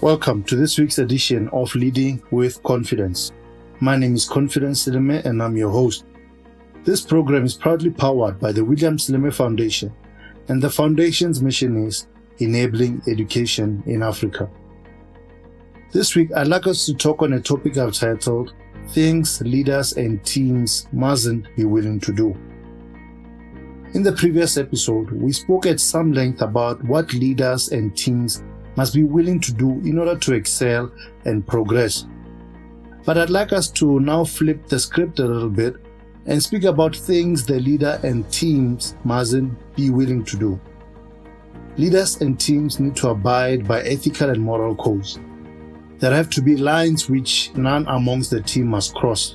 Welcome to this week's edition of Leading with Confidence. My name is Confidence Sileme and I'm your host. This program is proudly powered by the William Sileme Foundation, and the foundation's mission is enabling education in Africa. This week, I'd like us to talk on a topic I've titled Things Leaders and Teams Mustn't Be Willing to Do. In the previous episode, we spoke at some length about what leaders and teams must be willing to do in order to excel and progress. But I'd like us to now flip the script a little bit and speak about things the leader and teams mustn't be willing to do. Leaders and teams need to abide by ethical and moral codes. There have to be lines which none amongst the team must cross.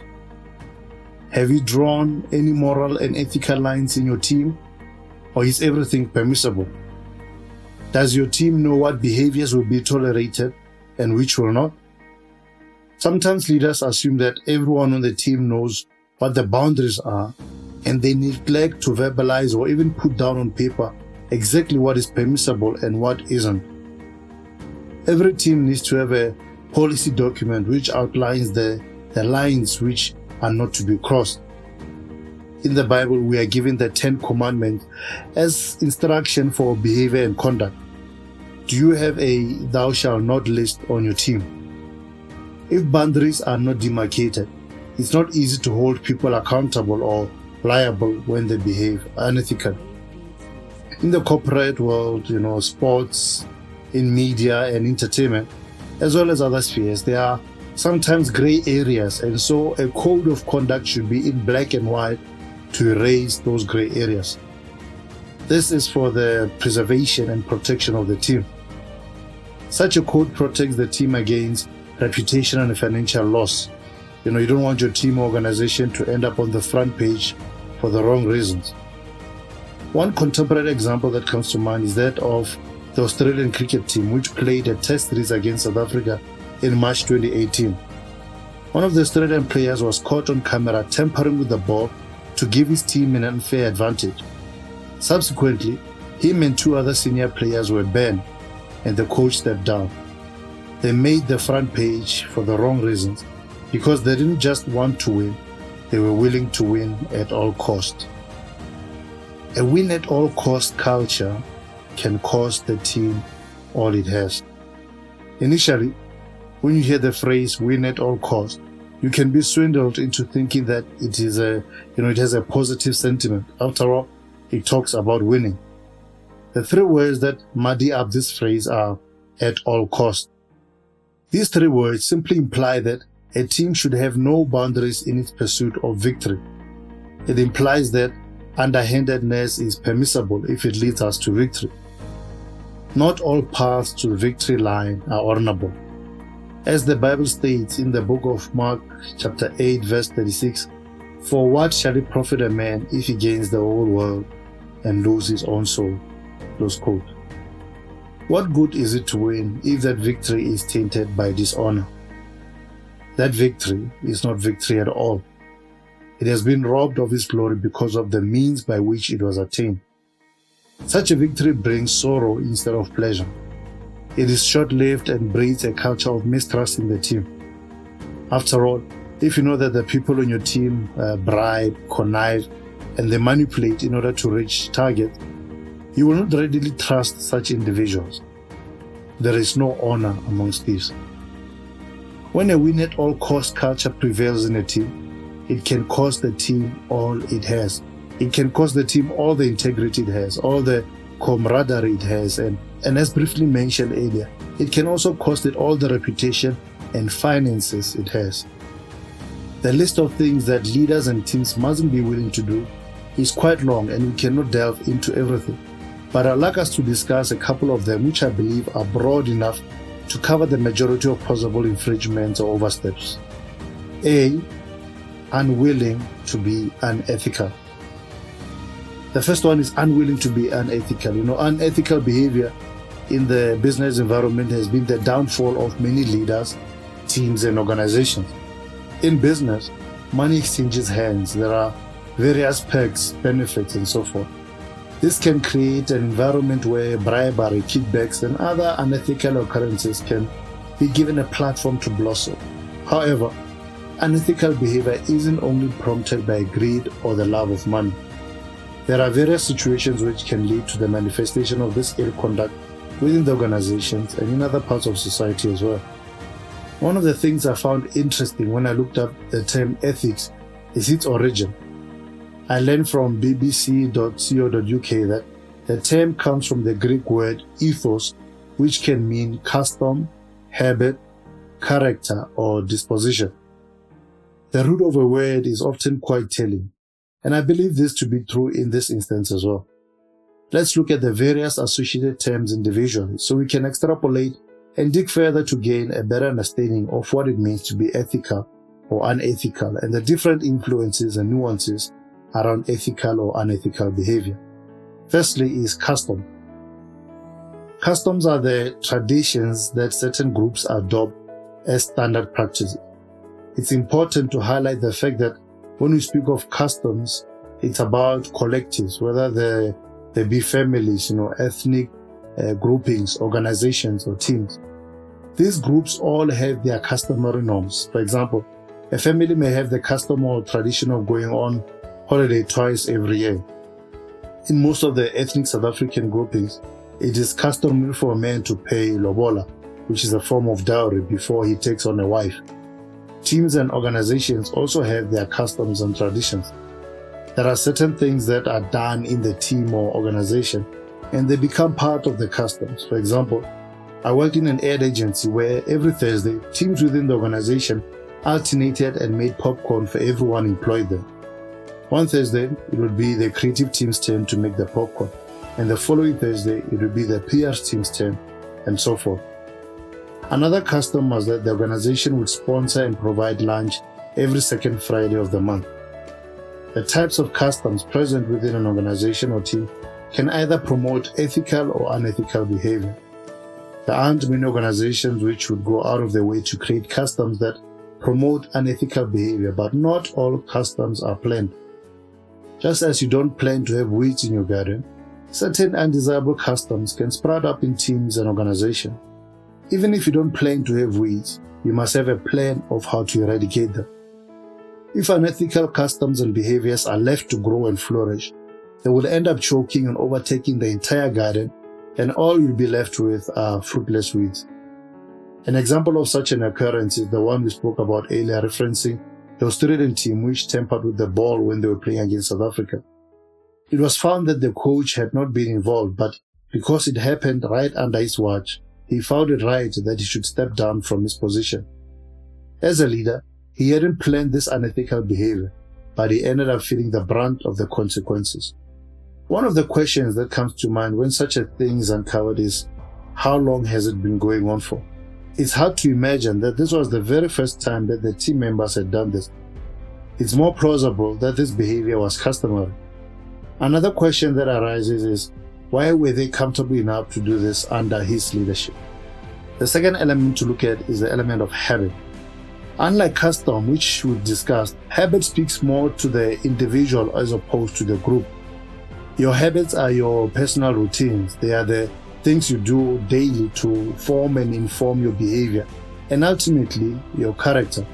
Have you drawn any moral and ethical lines in your team? Or is everything permissible? Does your team know what behaviors will be tolerated and which will not? Sometimes leaders assume that everyone on the team knows what the boundaries are and they neglect to verbalize or even put down on paper exactly what is permissible and what isn't. Every team needs to have a policy document which outlines the, the lines which are not to be crossed. In the Bible, we are given the Ten Commandments as instruction for behavior and conduct. Do you have a thou shalt not list on your team? If boundaries are not demarcated, it's not easy to hold people accountable or liable when they behave unethically. In the corporate world, you know, sports, in media and entertainment, as well as other spheres, there are sometimes gray areas, and so a code of conduct should be in black and white to erase those gray areas. This is for the preservation and protection of the team. Such a code protects the team against reputation and financial loss. You know, you don't want your team organization to end up on the front page for the wrong reasons. One contemporary example that comes to mind is that of the Australian cricket team, which played a test series against South Africa in March 2018. One of the Australian players was caught on camera tampering with the ball to give his team an unfair advantage. Subsequently, him and two other senior players were banned, and the coach stepped down. They made the front page for the wrong reasons because they didn't just want to win, they were willing to win at all cost. A win at all cost culture can cost the team all it has. Initially, when you hear the phrase win at all cost, you can be swindled into thinking that it is a, you know, it has a positive sentiment. After all, it talks about winning. The three words that muddy up this phrase are at all cost. These three words simply imply that a team should have no boundaries in its pursuit of victory. It implies that underhandedness is permissible if it leads us to victory. Not all paths to the victory line are honorable. As the Bible states in the book of Mark, chapter 8, verse 36, For what shall it profit a man if he gains the whole world and lose his own soul? Close quote. What good is it to win if that victory is tainted by dishonor? That victory is not victory at all. It has been robbed of its glory because of the means by which it was attained. Such a victory brings sorrow instead of pleasure. It is short lived and breeds a culture of mistrust in the team. After all, if you know that the people on your team uh, bribe, connive, and they manipulate in order to reach targets, you will not readily trust such individuals. There is no honor amongst these. When a win at all cost culture prevails in a team, it can cost the team all it has. It can cost the team all the integrity it has, all the camaraderie it has, and and as briefly mentioned earlier, it can also cost it all the reputation and finances it has. The list of things that leaders and teams mustn't be willing to do is quite long and we cannot delve into everything. But I'd like us to discuss a couple of them which I believe are broad enough to cover the majority of possible infringements or oversteps. A. Unwilling to be unethical. The first one is unwilling to be unethical. You know, unethical behavior in the business environment has been the downfall of many leaders, teams, and organizations. In business, money exchanges hands. There are various perks, benefits, and so forth. This can create an environment where bribery, kickbacks, and other unethical occurrences can be given a platform to blossom. However, unethical behavior isn't only prompted by greed or the love of money. There are various situations which can lead to the manifestation of this ill conduct within the organizations and in other parts of society as well. One of the things I found interesting when I looked up the term ethics is its origin. I learned from bbc.co.uk that the term comes from the Greek word ethos, which can mean custom, habit, character, or disposition. The root of a word is often quite telling, and I believe this to be true in this instance as well. Let's look at the various associated terms individually so we can extrapolate and dig further to gain a better understanding of what it means to be ethical or unethical and the different influences and nuances around ethical or unethical behavior. Firstly is custom. Customs are the traditions that certain groups adopt as standard practices. It's important to highlight the fact that when we speak of customs, it's about collectives, whether they, there be families, you know, ethnic uh, groupings, organizations, or teams. These groups all have their customary norms. For example, a family may have the custom or tradition of going on holiday twice every year. In most of the ethnic South African groupings, it is customary for a man to pay lobola, which is a form of dowry before he takes on a wife. Teams and organizations also have their customs and traditions. There are certain things that are done in the team or organization and they become part of the customs. For example, I worked in an ad agency where every Thursday, teams within the organization alternated and made popcorn for everyone employed there. One Thursday, it would be the creative team's turn to make the popcorn, and the following Thursday, it would be the PR team's turn, and so forth. Another custom was that the organization would sponsor and provide lunch every second Friday of the month. The types of customs present within an organization or team can either promote ethical or unethical behavior. There aren't many organizations which would go out of their way to create customs that promote unethical behavior, but not all customs are planned. Just as you don't plan to have weeds in your garden, certain undesirable customs can sprout up in teams and organizations. Even if you don't plan to have weeds, you must have a plan of how to eradicate them. If unethical customs and behaviors are left to grow and flourish, they will end up choking and overtaking the entire garden, and all you'll be left with are fruitless weeds. An example of such an occurrence is the one we spoke about earlier, referencing the Australian team which tampered with the ball when they were playing against South Africa. It was found that the coach had not been involved, but because it happened right under his watch, he found it right that he should step down from his position. As a leader, he hadn't planned this unethical behavior, but he ended up feeling the brunt of the consequences. One of the questions that comes to mind when such a thing is uncovered is how long has it been going on for? It's hard to imagine that this was the very first time that the team members had done this. It's more plausible that this behavior was customary. Another question that arises is why were they comfortable enough to do this under his leadership? The second element to look at is the element of habit. Unlike custom, which we discussed, habit speaks more to the individual as opposed to the group. Your habits are your personal routines. They are the things you do daily to form and inform your behavior and ultimately your character.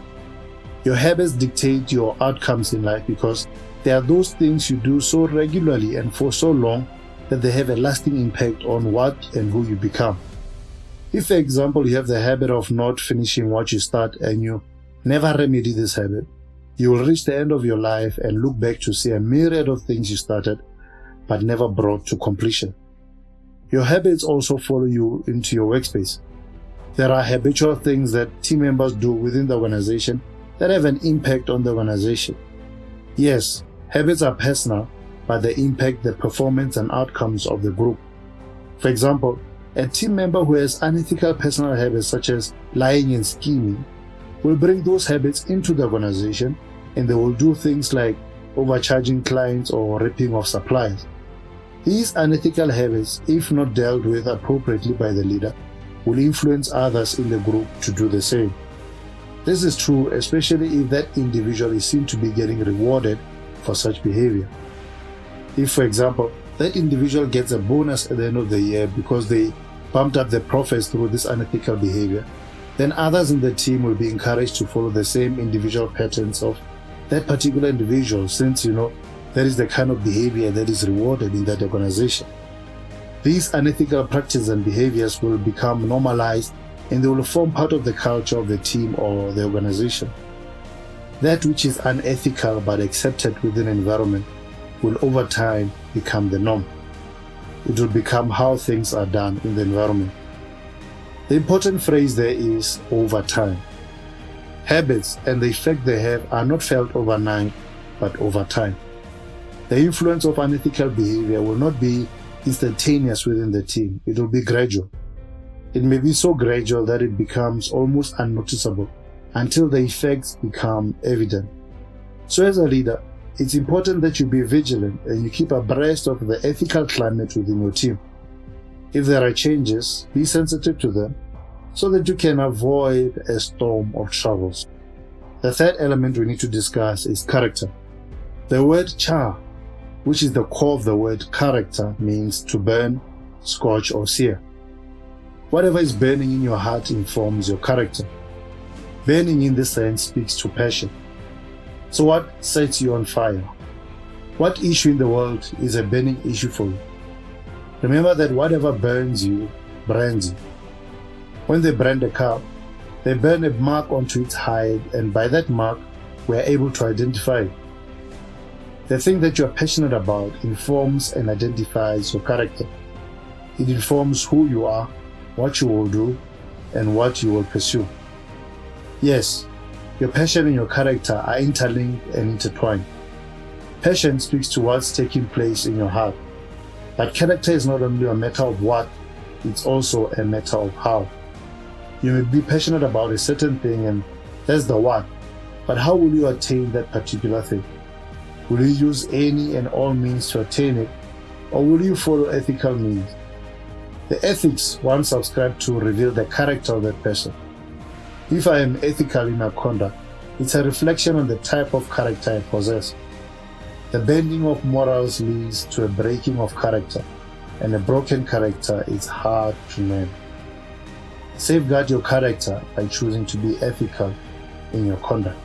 Your habits dictate your outcomes in life because they are those things you do so regularly and for so long that they have a lasting impact on what and who you become. If, for example, you have the habit of not finishing what you start and you never remedy this habit, you will reach the end of your life and look back to see a myriad of things you started but never brought to completion. Your habits also follow you into your workspace. There are habitual things that team members do within the organization that have an impact on the organization. Yes, habits are personal, but they impact the performance and outcomes of the group. For example, a team member who has unethical personal habits such as lying and scheming will bring those habits into the organization and they will do things like overcharging clients or ripping off suppliers. These unethical habits, if not dealt with appropriately by the leader, will influence others in the group to do the same. This is true especially if that individual is seen to be getting rewarded for such behavior. If, for example, that individual gets a bonus at the end of the year because they bumped up their profits through this unethical behavior, then others in the team will be encouraged to follow the same individual patterns of that particular individual since you know that is the kind of behavior that is rewarded in that organization. These unethical practices and behaviors will become normalized and they will form part of the culture of the team or the organization. That which is unethical but accepted within an environment will over time become the norm. It will become how things are done in the environment. The important phrase there is over time. Habits and the effect they have are not felt overnight, but over time. The influence of unethical behavior will not be instantaneous within the team, it will be gradual. It may be so gradual that it becomes almost unnoticeable until the effects become evident. So, as a leader, it's important that you be vigilant and you keep abreast of the ethical climate within your team. If there are changes, be sensitive to them so that you can avoid a storm of troubles. The third element we need to discuss is character. The word cha, which is the core of the word character, means to burn, scorch, or sear. Whatever is burning in your heart informs your character. Burning in this sense speaks to passion. So, what sets you on fire? What issue in the world is a burning issue for you? Remember that whatever burns you brands you. When they brand a cow, they burn a mark onto its hide, and by that mark, we are able to identify it. The thing that you are passionate about informs and identifies your character. It informs who you are, what you will do, and what you will pursue. Yes, your passion and your character are interlinked and intertwined. Passion speaks to what's taking place in your heart. But character is not only a matter of what, it's also a matter of how. You may be passionate about a certain thing and that's the what. But how will you attain that particular thing? Will you use any and all means to attain it? Or will you follow ethical means? The ethics one subscribes to reveal the character of that person. If I am ethical in my conduct, it's a reflection on the type of character I possess. The bending of morals leads to a breaking of character, and a broken character is hard to mend. Safeguard your character by choosing to be ethical in your conduct.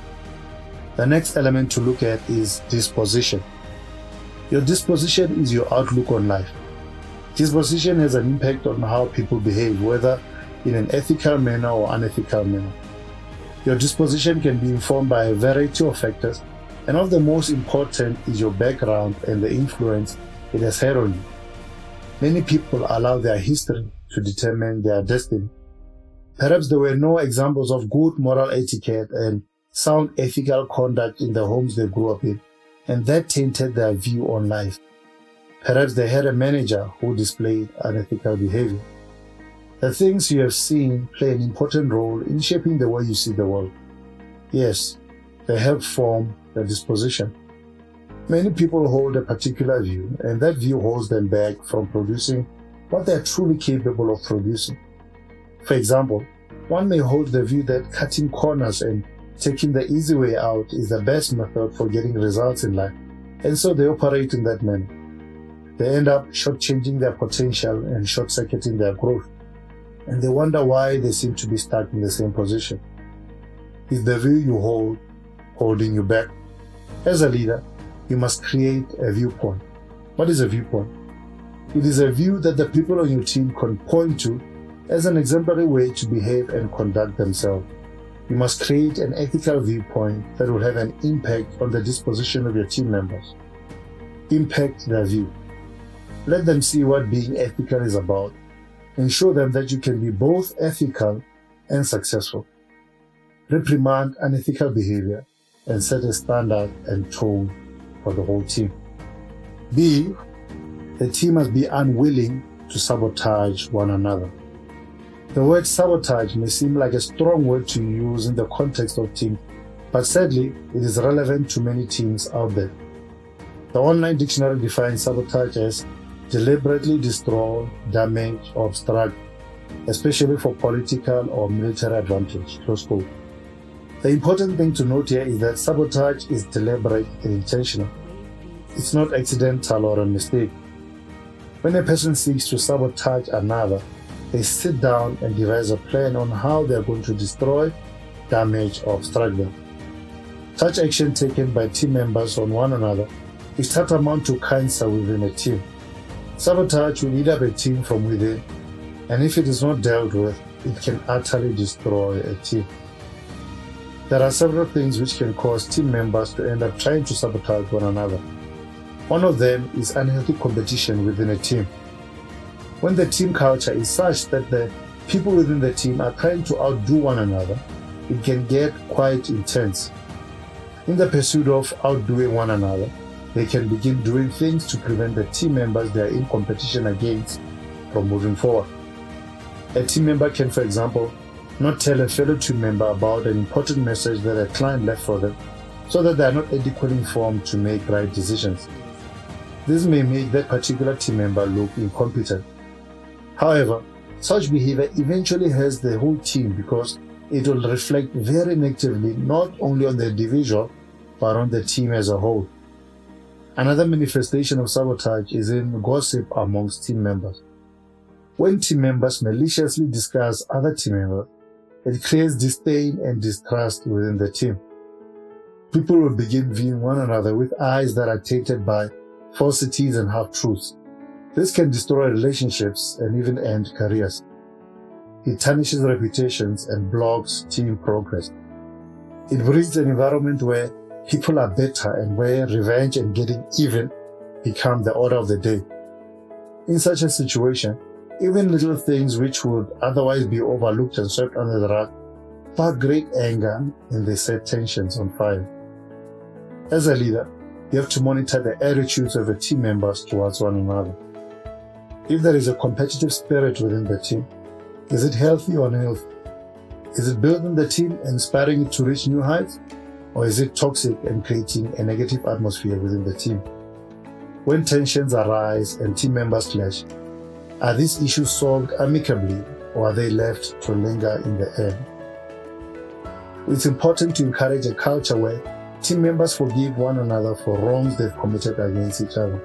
The next element to look at is disposition. Your disposition is your outlook on life. Disposition has an impact on how people behave, whether in an ethical manner or unethical manner. Your disposition can be informed by a variety of factors, and of the most important is your background and the influence it has had on you. Many people allow their history to determine their destiny. Perhaps there were no examples of good moral etiquette and sound ethical conduct in the homes they grew up in, and that tainted their view on life. Perhaps they had a manager who displayed unethical behavior. The things you have seen play an important role in shaping the way you see the world. Yes, they help form the disposition. Many people hold a particular view, and that view holds them back from producing what they are truly capable of producing. For example, one may hold the view that cutting corners and taking the easy way out is the best method for getting results in life, and so they operate in that manner. They end up shortchanging their potential and short circuiting their growth, and they wonder why they seem to be stuck in the same position. Is the view you hold holding you back? As a leader, you must create a viewpoint. What is a viewpoint? It is a view that the people on your team can point to as an exemplary way to behave and conduct themselves. You must create an ethical viewpoint that will have an impact on the disposition of your team members. Impact their view. Let them see what being ethical is about and show them that you can be both ethical and successful. Reprimand unethical behavior and set a standard and tone for the whole team. B. The team must be unwilling to sabotage one another. The word sabotage may seem like a strong word to use in the context of teams, but sadly, it is relevant to many teams out there. The online dictionary defines sabotage as deliberately destroy, damage, or obstruct, especially for political or military advantage. Close quote. The important thing to note here is that sabotage is deliberate and intentional. It's not accidental or a mistake. When a person seeks to sabotage another, they sit down and devise a plan on how they are going to destroy, damage, or obstruct them. Such action taken by team members on one another is tantamount to cancer within a team. Sabotage will eat up a team from within, and if it is not dealt with, it can utterly destroy a team. There are several things which can cause team members to end up trying to sabotage one another. One of them is unhealthy competition within a team. When the team culture is such that the people within the team are trying to outdo one another, it can get quite intense. In the pursuit of outdoing one another, they can begin doing things to prevent the team members they are in competition against from moving forward. A team member can, for example, not tell a fellow team member about an important message that a client left for them so that they are not adequately informed to make right decisions. This may make that particular team member look incompetent. However, such behavior eventually hurts the whole team because it will reflect very negatively not only on the individual but on the team as a whole. Another manifestation of sabotage is in gossip amongst team members. When team members maliciously discuss other team members, it creates disdain and distrust within the team. People will begin viewing one another with eyes that are tainted by falsities and half truths. This can destroy relationships and even end careers. It tarnishes reputations and blocks team progress. It breeds an environment where people are better and where revenge and getting even become the order of the day. In such a situation, even little things which would otherwise be overlooked and swept under the rug spark great anger and they set tensions on fire. As a leader, you have to monitor the attitudes of your team members towards one another. If there is a competitive spirit within the team, is it healthy or unhealthy? Is it building the team, inspiring it to reach new heights? Or is it toxic and creating a negative atmosphere within the team? When tensions arise and team members clash, are these issues solved amicably or are they left to linger in the air? It's important to encourage a culture where team members forgive one another for wrongs they've committed against each other.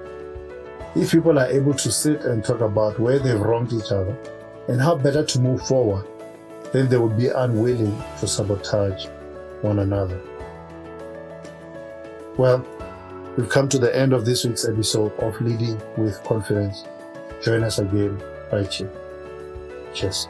If people are able to sit and talk about where they've wronged each other and how better to move forward, then they would be unwilling to sabotage one another. Well, we've come to the end of this week's episode of Leading with Confidence. Join us again right here. Cheers.